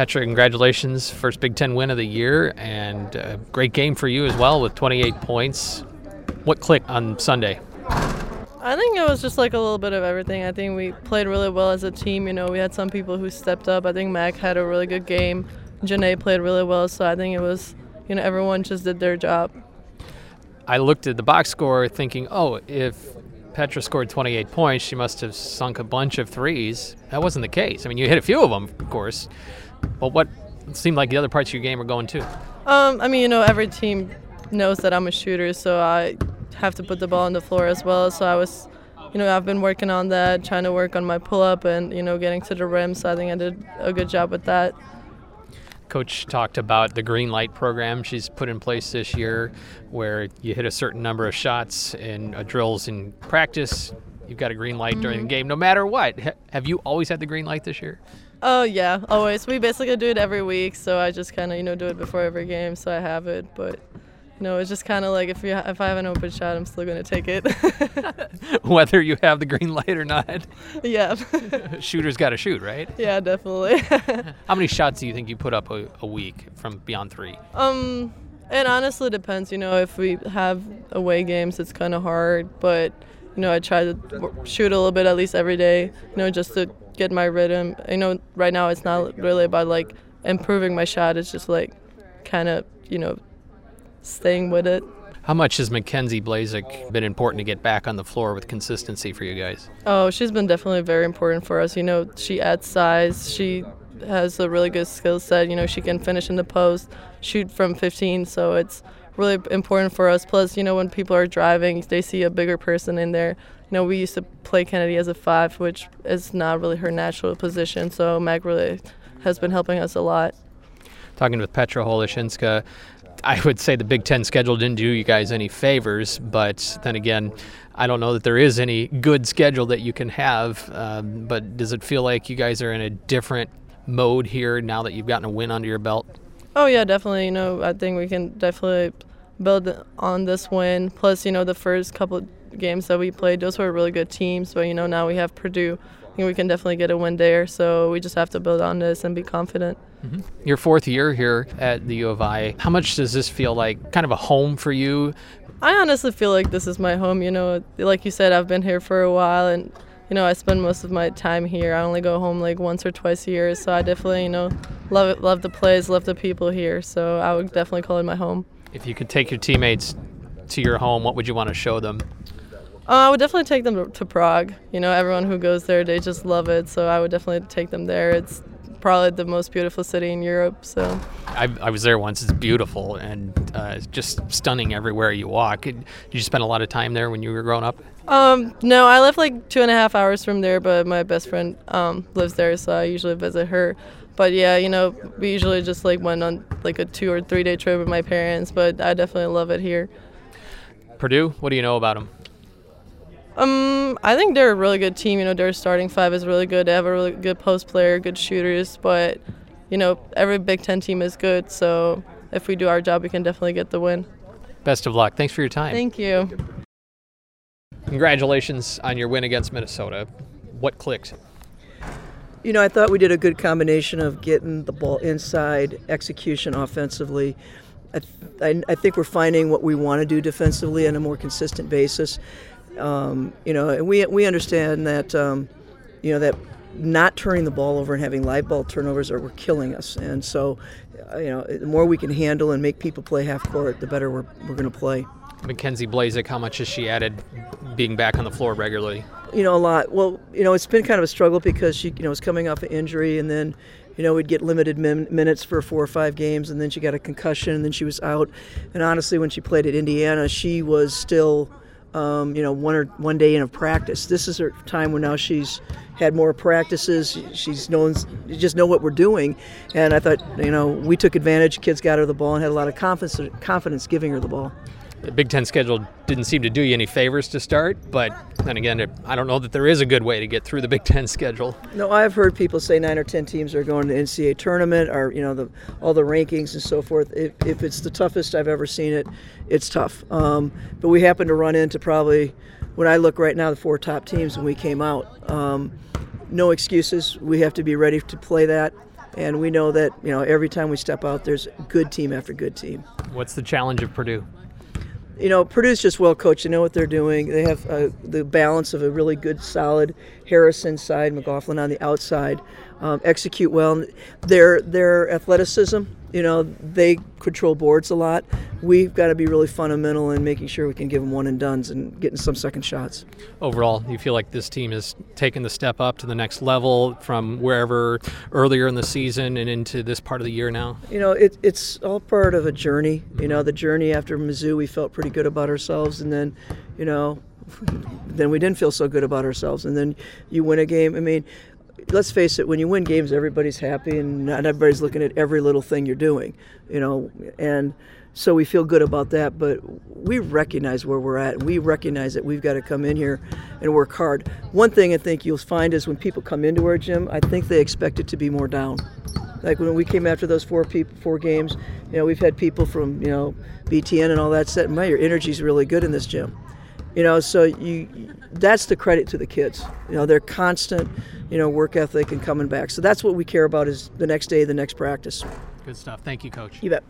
Petra, congratulations. First Big Ten win of the year, and a great game for you as well with 28 points. What clicked on Sunday? I think it was just like a little bit of everything. I think we played really well as a team. You know, we had some people who stepped up. I think Mac had a really good game. Jeanae played really well, so I think it was, you know, everyone just did their job. I looked at the box score thinking, oh, if Petra scored 28 points, she must have sunk a bunch of threes. That wasn't the case. I mean, you hit a few of them, of course, but what seemed like the other parts of your game were going too? Um, I mean, you know, every team knows that I'm a shooter, so I have to put the ball on the floor as well. So I was, you know, I've been working on that, trying to work on my pull up and, you know, getting to the rim. So I think I did a good job with that. Coach talked about the green light program she's put in place this year, where you hit a certain number of shots and uh, drills in practice. You've got a green light mm-hmm. during the mm-hmm. game, no matter what. have you always had the green light this year? Oh yeah, always. We basically do it every week, so I just kind of you know do it before every game, so I have it. But no, it's just kind of like if you ha- if I have an open shot, I'm still gonna take it. Whether you have the green light or not. Yeah. Shooter's got to shoot, right? Yeah, definitely. How many shots do you think you put up a, a week from beyond three? Um, it honestly depends. You know, if we have away games, it's kind of hard, but you know, I try to shoot a little bit at least every day. You know, just to get my rhythm. You know, right now it's not really about like improving my shot. It's just like kind of you know staying with it. How much has Mackenzie Blazek been important to get back on the floor with consistency for you guys? Oh, she's been definitely very important for us. You know, she adds size. She has a really good skill set. You know, she can finish in the post, shoot from 15. So it's really important for us. Plus, you know, when people are driving, they see a bigger person in there. You know, we used to play Kennedy as a five, which is not really her natural position. So Meg really has been helping us a lot. Talking with Petra Holešínská, I would say the Big Ten schedule didn't do you guys any favors, but then again, I don't know that there is any good schedule that you can have. Um, but does it feel like you guys are in a different mode here now that you've gotten a win under your belt? Oh yeah, definitely. You know, I think we can definitely build on this win. Plus, you know, the first couple games that we played, those were really good teams. But you know, now we have Purdue. I think we can definitely get a win there. So we just have to build on this and be confident. Mm-hmm. Your fourth year here at the U of I, how much does this feel like kind of a home for you? I honestly feel like this is my home. You know, like you said, I've been here for a while and you know, I spend most of my time here. I only go home like once or twice a year, so I definitely, you know, love it, love the place, love the people here. So I would definitely call it my home. If you could take your teammates to your home, what would you want to show them? Uh, I would definitely take them to Prague. You know, everyone who goes there, they just love it. So I would definitely take them there. It's probably the most beautiful city in Europe. So I, I was there once. It's beautiful and uh, just stunning everywhere you walk. Did you spend a lot of time there when you were growing up? Um, no, I live like two and a half hours from there, but my best friend um, lives there, so I usually visit her. But yeah, you know, we usually just like went on like a two or three day trip with my parents, but I definitely love it here. Purdue, what do you know about them? Um, I think they're a really good team. You know, their starting five is really good. They have a really good post player, good shooters. But you know, every Big Ten team is good. So if we do our job, we can definitely get the win. Best of luck. Thanks for your time. Thank you. Congratulations on your win against Minnesota. What clicked? You know, I thought we did a good combination of getting the ball inside, execution offensively. I, th- I, I think we're finding what we want to do defensively on a more consistent basis. Um, you know, and we we understand that um, you know that not turning the ball over and having live ball turnovers are were killing us. And so, uh, you know, the more we can handle and make people play half court, the better we're we're going to play. Mackenzie Blazek, how much has she added being back on the floor regularly? You know, a lot. Well, you know, it's been kind of a struggle because she, you know, was coming off an injury and then, you know, we'd get limited min- minutes for four or five games and then she got a concussion and then she was out. And honestly, when she played at Indiana, she was still um, you know, one or one day in a practice. This is her time when now she's had more practices. She's known, just know what we're doing. And I thought, you know, we took advantage. Kids got her the ball and had a lot of confidence, confidence giving her the ball the Big Ten schedule didn't seem to do you any favors to start, but then again, I don't know that there is a good way to get through the Big Ten schedule. No, I've heard people say nine or ten teams are going to the NCAA tournament, or you know, the, all the rankings and so forth. If, if it's the toughest I've ever seen it, it's tough. Um, but we happen to run into probably, when I look right now, the four top teams when we came out. Um, no excuses. We have to be ready to play that. and we know that you know every time we step out, there's good team after good team. What's the challenge of Purdue? You know, Purdue's just well coached. They know what they're doing. They have uh, the balance of a really good, solid Harris inside, McLaughlin on the outside, um, execute well. Their their athleticism, you know, they control boards a lot. We've got to be really fundamental in making sure we can give them one and dones and getting some second shots. Overall, you feel like this team has taken the step up to the next level from wherever earlier in the season and into this part of the year now? You know, it, it's all part of a journey. You know, mm-hmm. the journey after Mizzou, we felt pretty good about ourselves, and then, you know, then we didn't feel so good about ourselves, and then you win a game. I mean, let's face it, when you win games, everybody's happy and not everybody's looking at every little thing you're doing, you know, and so we feel good about that. But we recognize where we're at, and we recognize that we've got to come in here and work hard. One thing I think you'll find is when people come into our gym, I think they expect it to be more down. Like when we came after those four people, four games, you know, we've had people from you know BTN and all that said, "My, your energy's really good in this gym." You know, so you that's the credit to the kids. You know, they're constant, you know, work ethic and coming back. So that's what we care about is the next day, the next practice. Good stuff. Thank you, Coach. You bet.